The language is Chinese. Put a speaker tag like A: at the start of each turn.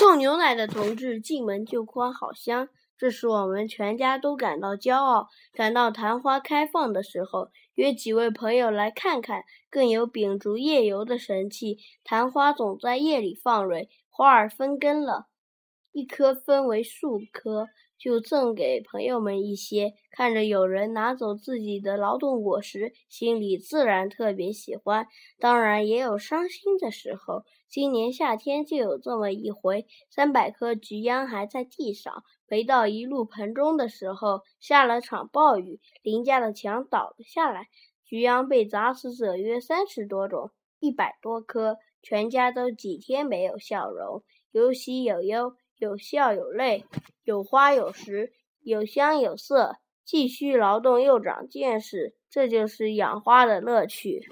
A: 送牛奶的同志进门就夸好香，这使我们全家都感到骄傲。感到昙花开放的时候，约几位朋友来看看，更有秉烛夜游的神气。昙花总在夜里放蕊，花儿分根了，一棵分为数棵。就赠给朋友们一些，看着有人拿走自己的劳动果实，心里自然特别喜欢。当然也有伤心的时候。今年夏天就有这么一回：三百棵菊秧还在地上，没到一路盆中的时候，下了场暴雨，邻家的墙倒了下来，菊秧被砸死者约三十多种，一百多棵，全家都几天没有笑容，有喜有忧。有笑有泪，有花有实，有香有色，既需劳动又长见识，这就是养花的乐趣。